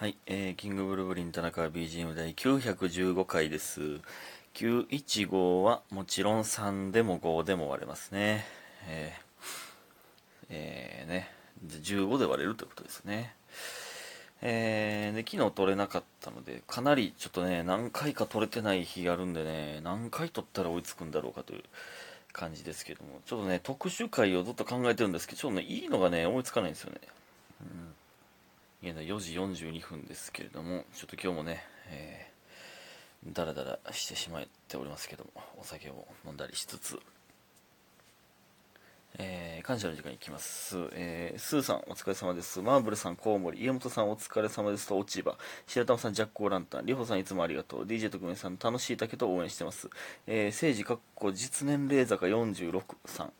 はい、えー、キングブルーブリン田中 BGM 第915回です。915はもちろん3でも5でも割れますね。えー、えー、ね、15で割れるということですね。えー、で、昨日取れなかったので、かなりちょっとね、何回か取れてない日があるんでね、何回取ったら追いつくんだろうかという感じですけども、ちょっとね、特殊回をずっと考えてるんですけど、ちょっとね、いいのがね、追いつかないんですよね。うん現在4時42分ですけれども、ちょっと今日もね、えー、だらだらしてしまっておりますけども、お酒を飲んだりしつつ、えー、感謝の時間いきます。えー、スーさんお疲れ様です。マーブルさん、コウモリ、家元さんお疲れ様ですと、落ち葉、白玉さん、ジャックオーランタン、リホさんいつもありがとう、DJ 特命さん、楽しいだけと応援してます。えー、政治かっこ実年齢坂46さん、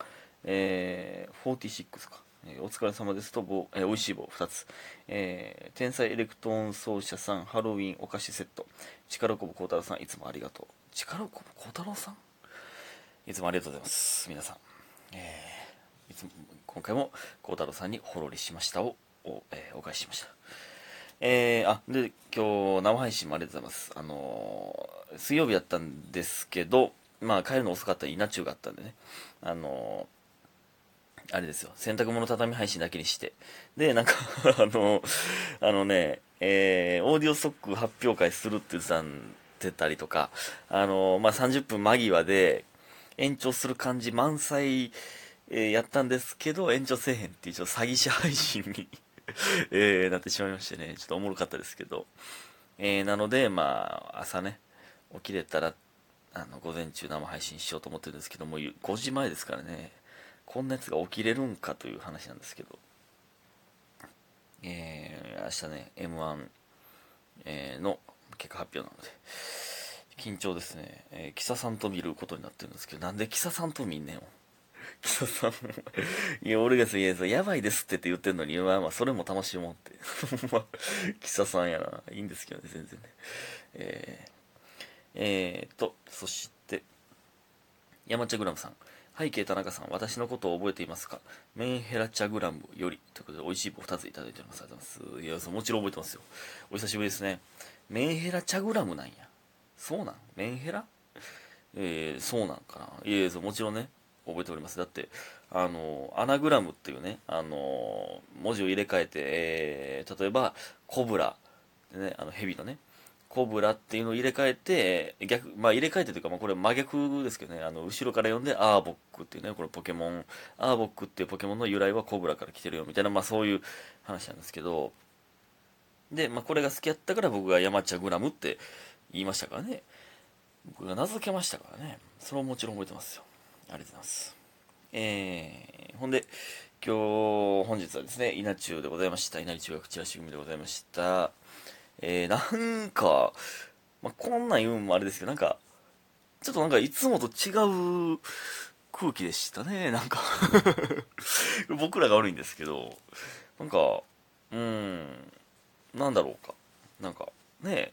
えー、46か。えーお疲れ様です。と棒、えー、おいしい棒2つ、えー天才エレクトーン奏者さんハロウィンお菓子セット。力こぶ孝太郎さんいつもありがとう。力こぶ孝太郎さん？いつもありがとうございます。皆さん、えーいつも今回も孝太郎さんにほろりしましたをお,、えーお返ししました。えーあで今日生配信もありがとうございます。あのー水曜日やったんですけどまあ帰るの遅かったら稲中があったんでね。あのーあれですよ、洗濯物畳配信だけにして。で、なんか あの、あのね、えー、オーディオストック発表会するって言ってたんてたりとか、あの、まあ、30分間際で延長する感じ満載、えーやったんですけど、延長せえへんっていうちょっと詐欺師配信に えーなってしまいましてね、ちょっとおもろかったですけど。えーなので、まあ、朝ね、起きれたら、あの、午前中生配信しようと思ってるんですけども、5時前ですからね、こんなやつが起きれるんかという話なんですけど、えー、明日ね、M1、えーの結果発表なので、緊張ですね。えー、キサさんと見ることになってるんですけど、なんでキサさんと見んねん。キサさん、いや、俺がいや、そうやばいですって言ってんのに、まあまあ、それも楽しいもうって。まあ、キサさんやな。いいんですけどね、全然ね。えー、えーと、そして、山茶グラムさん。背景田中さん、私のことを覚えていますか？メンヘラチャグラムより。ということで、美味しい棒2ついただいております。ありがとうございます。いや、そうもちろん覚えてますよ。お久しぶりですね。メンヘラチャグラムなんや。そうなん？メンヘラ？えー、そうなんかな？いえいえ、そうもちろんね、覚えております。だって、あの、アナグラムっていうね、あの、文字を入れ替えて、えー、例えば、コブラ、ね、あの、蛇のね、コブラっていうのを入れ替えて、逆、まあ入れ替えてというか、まあこれ真逆ですけどね、あの、後ろから読んでアーボックっていうね、これポケモン、アーボックっていうポケモンの由来はコブラから来てるよみたいな、まあそういう話なんですけど、で、まあこれが好きやったから僕が山茶グラムって言いましたからね、僕が名付けましたからね、それももちろん覚えてますよ。ありがとうございます。えー、ほんで、今日、本日はですね、稲中でございました。稲荷中学チラシ組でございました。えー、なんか、まあ、こんなん言うんもあれですけど、なんか、ちょっとなんかいつもと違う空気でしたね、なんか 僕らが悪いんですけど、なんか、うーん、なんだろうか。なんか、ねえ、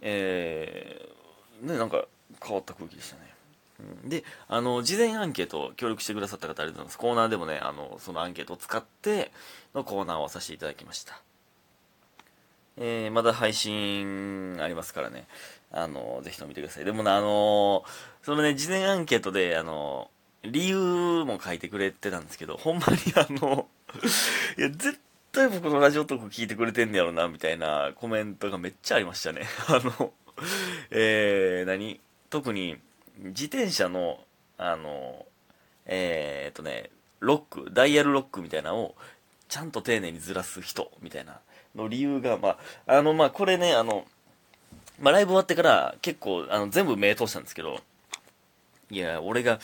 えー、ねなんか変わった空気でしたね。うんで、あの、事前アンケート協力してくださった方ありがとうございます。コーナーでもね、あの、そのアンケートを使ってのコーナーをさせていただきました。えー、まだ配信ありますからね。あの、ぜひとも見てください。でもね、あのそのね、事前アンケートで、あの理由も書いてくれてたんですけど、ほんまにあの、いや、絶対僕のラジオトーク聞いてくれてんねやろな、みたいなコメントがめっちゃありましたね。あの、えー、何？特に、自転車の、あの、えーっとね、ロック、ダイヤルロックみたいなのを、ちゃんと丁寧にずらす人、みたいなの理由が、まあ、あの、まあ、これね、あの、まあ、ライブ終わってから結構、あの、全部目通したんですけど、いや、俺が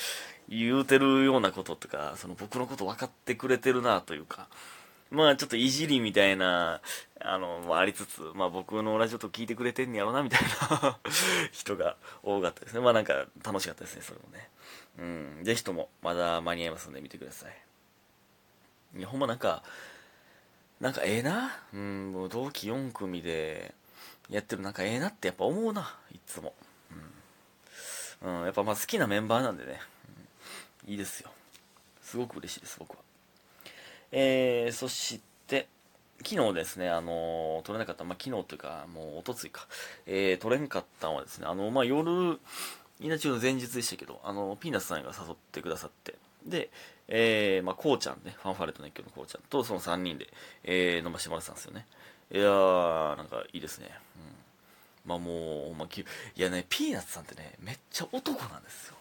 言うてるようなこととか、その僕のこと分かってくれてるなというか、まあちょっといじりみたいな、あの、まあありつつ、まあ僕のラジオと聞いてくれてんねやろな、みたいな 人が多かったですね。まあなんか楽しかったですね、それもね。うん、ぜひともまだ間に合いますんで見てください。いや、ほんまなんか、なんかええな。うん、同期4組でやってるなんかええなってやっぱ思うな、いつも。うん。うん、やっぱまあ好きなメンバーなんでね、うんいいですよ。すごく嬉しいです、僕は。えー、そして、昨日ですね、あの撮れなかった、まあ、昨日というか、もうおとついか、えー、撮れんかったのはですね、あの、まあ、夜、稲中の前日でしたけど、あの、ピーナッツさんが誘ってくださって、で、えー、まあ、こうちゃんね、ファンファレット熱狂のこうちゃんと、その3人で、えー、飲ましてもらってたんですよね。いやー、なんかいいですね。うん。まあもう、ま、いやね、ピーナッツさんってね、めっちゃ男なんですよ。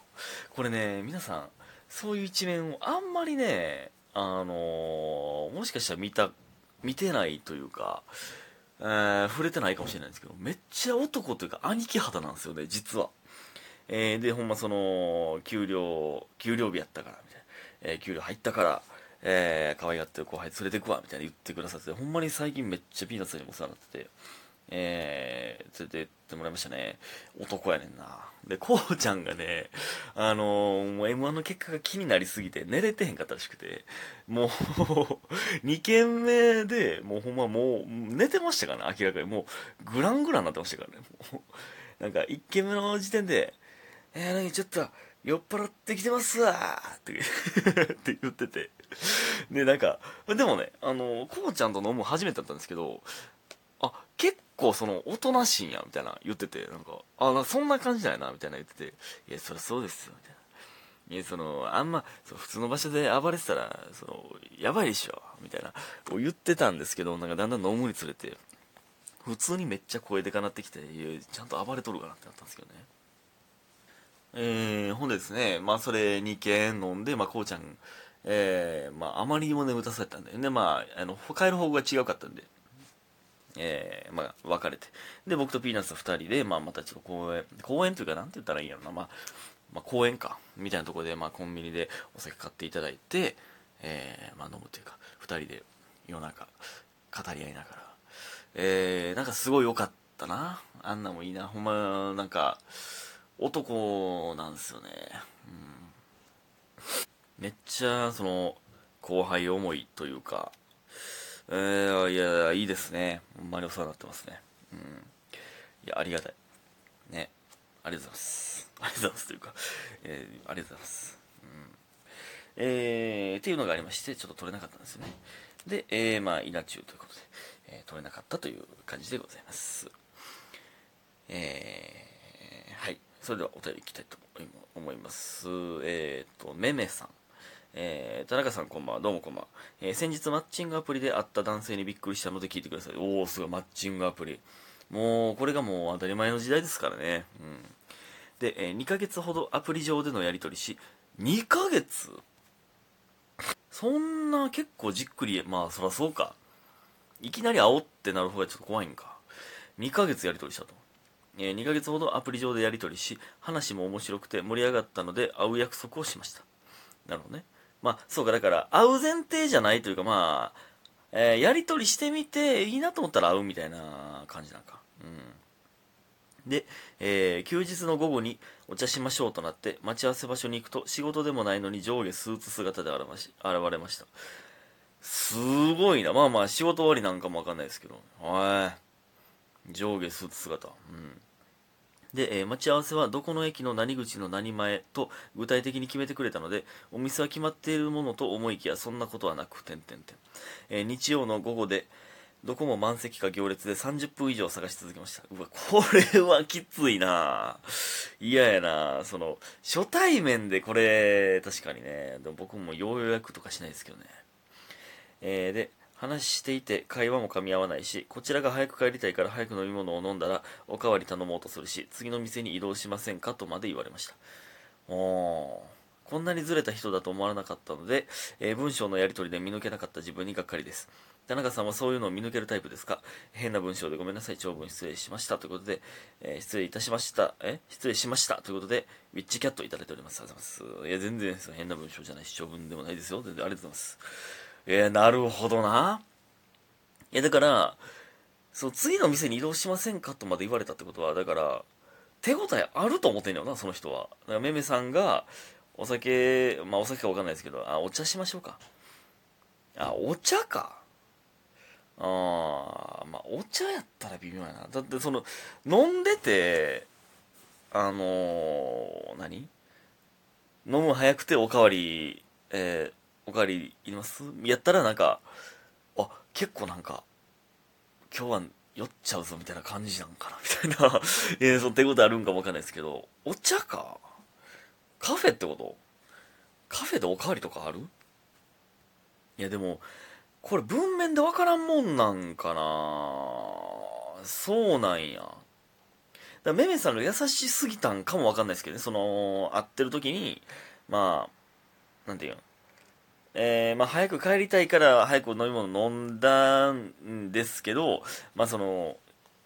これね、皆さん、そういう一面をあんまりね、あのー、もしかしたら見た、見てないというか、えー、触れてないかもしれないんですけど、めっちゃ男というか兄貴肌なんですよね、実は。えー、で、ほんまその、給料、給料日やったから、みたいな。えー、給料入ったから、えー、可愛がってる後輩連れてくわ、みたいな言ってくださって、ほんまに最近めっちゃピーナッツにもお世話になってて、えー、連れてってもらいましたね。男やねんな。で、こうちゃんがね、あのー、もう M1 の結果が気になりすぎて寝れてへんかったらしくて、もう 2軒目で、もうほんまもう、寝てましたから、明らかに。もう、グラングランになってましたからね。もう、なんか1軒目の時点で、えー、何ちょっと、酔っ払ってきてますわって って言ってて。で、なんか、でもね、あの、こうちゃんと飲む初めてだったんですけど、あ、結構その、おとなしいんや、みたいな言ってて、なんか、あ、そんな感じだよな、みたいな言ってて、いや、そりゃそうですよ、みたいな。いや、その、あんま、そ普通の場所で暴れてたら、その、やばいでしょ、みたいな、こう言ってたんですけど、なんかだんだん飲むにつれて、普通にめっちゃ声でかなってきて、いや、ちゃんと暴れとるかなってなったんですけどね。えー、ほんでですね、まあそれ2軒飲んで、まあこうちゃん、えー、まああまりにも眠たされたんで、ね、まあ、あの、帰る方向が違うかったんで、えー、まあ別れて。で、僕とピーナッツ2人で、まあまたちょっと公園、公園というかなんて言ったらいいんやろな、まあ、まあ公園か、みたいなところで、まあコンビニでお酒買っていただいて、えー、まあ飲むというか、2人で夜中、語り合いながら、えー、なんかすごい良かったな。あんなもいいな。ほんま、なんか、男なんですよね。うん、めっちゃ、その、後輩思いというか、えー、いや、いいですね。ほんまにお世話になってますね。うん。いや、ありがたい。ね。ありがとうございます。ありがとうございますというか、えー、ありがとうございます。うん。えー、っていうのがありまして、ちょっと取れなかったんですよね。で、えー、まあ、稲中ということで、えー、取れなかったという感じでございます。えー、それではお便りいきたいと思います。えっ、ー、と、めめさん。えー、田中さんこんばんは、どうもこんばんは。えー、先日マッチングアプリで会った男性にびっくりしたので聞いてください。おー、すごい、マッチングアプリ。もう、これがもう当たり前の時代ですからね。うん。で、えー、2ヶ月ほどアプリ上でのやり取りし、2ヶ月？そんな結構じっくり、まあそらそうか。いきなり会おってなる方がちょっと怖いんか。2ヶ月やり取りしたと。えー、2ヶ月ほどアプリ上でやり取りし、話も面白くて盛り上がったので会う約束をしました。なるほどね。まあ、そうか、だから、会う前提じゃないというか、まあ、えー、やり取りしてみて、いいなと思ったら会うみたいな感じなんか。うん。で、えー、休日の午後にお茶しましょうとなって、待ち合わせ場所に行くと、仕事でもないのに上下スーツ姿で現れました。すごいな。まあまあ、仕事終わりなんかもわかんないですけど。はい。上下スーツ姿。うん。で、えー、待ち合わせはどこの駅の何口の何前と具体的に決めてくれたので、お店は決まっているものと思いきや、そんなことはなく、点々点。えー、日曜の午後で、どこも満席か行列で30分以上探し続けました。うわ、これはきついな嫌やなその、初対面でこれ、確かにね、でも僕もよう予約とかしないですけどね。えー、で、話していて会話も噛み合わないし、こちらが早く帰りたいから早く飲み物を飲んだらおかわり頼もうとするし、次の店に移動しませんかとまで言われました。おー、こんなにずれた人だと思わなかったので、えー、文章のやり取りで見抜けなかった自分にがっかりです。田中さんはそういうのを見抜けるタイプですか？変な文章でごめんなさい。長文失礼しました。ということで、えー、失礼いたしました。え？失礼しました。ということで、ウィッチキャットいただいております。ありがとうございます。いや、全然変な文章じゃないし、長文でもないですよ。全然ありがとうございます。えー、なるほどな。いや、だから、そう、次の店に移動しませんかとまで言われたってことは、だから、手応えあると思ってんだよな、その人は。だから、めめさんが、お酒、まあ、お酒かわかんないですけど、あ、お茶しましょうか。あ、お茶か。ああ、まあ、お茶やったら微妙やな。だって、その、飲んでて、あのー、何？飲む早くておかわり、えー、おかわりいります？やったらなんか、あ、結構なんか、今日は酔っちゃうぞみたいな感じなんかなみたいな、えー、その手応えあるんかもわかんないですけど、お茶か？カフェってこと？カフェでおかわりとかある？いやでも、これ文面でわからんもんなんかな。そうなんや。だめめさんが優しすぎたんかもわかんないですけどね、その、会ってる時に、まあ、なんていうの、えー、まあ、早く帰りたいから早く飲み物飲んだんですけど、まあ、その、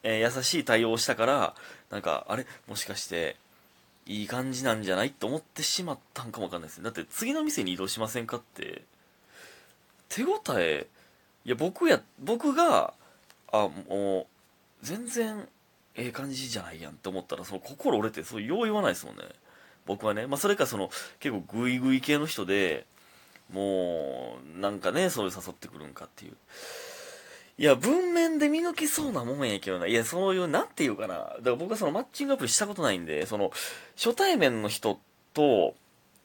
えー、優しい対応をしたから、なんか、あれ？もしかして、いい感じなんじゃない？と思ってしまったんかもわかんないですね。だって次の店に移動しませんかって、手応え、いや、僕や、僕が、あ、もう、全然、ええ感じじゃないやんって思ったら、その心折れて、そう、よう言わないですもんね。僕はね。まあ、それかその、結構グイグイ系の人で、もう、なんかね、そういう誘ってくるんかっていう。いや、文面で見抜けそうなもんやけどな。いや、そういう、なんていうかな。だから僕はそのマッチングアプリしたことないんで、その、初対面の人と、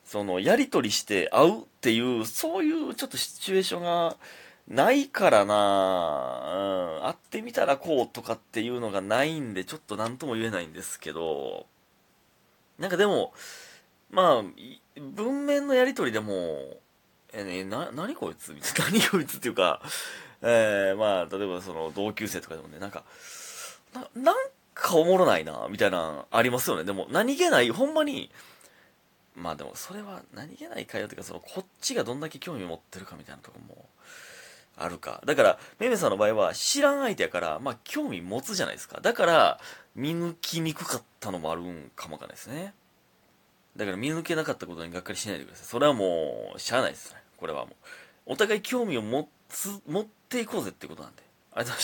その、やりとりして会うっていう、そういうちょっとシチュエーションがないからな、うん、会ってみたらこうとかっていうのがないんで、ちょっと何とも言えないんですけど、なんかでも、まあ、文面のやりとりでも、え、な、何こいつ？みたいな。何こいつっていうか、えー、まあ、例えばその同級生とかでもね、なんか、な、なんかおもろないな、みたいな、ありますよね。でも、何気ない、ほんまに、まあでも、それは何気ない会話というか、その、こっちがどんだけ興味を持ってるかみたいなとこも、あるか。だから、めめさんの場合は、知らん相手やから、まあ、興味持つじゃないですか。だから、見抜きにくかったのもあるんかもわかんないですね。だから見抜けなかったことにがっかりしないでください。それはもう、しゃあないですね。これはもう。お互い興味を持つ、持っていこうぜってことなんで。ありがとうございました。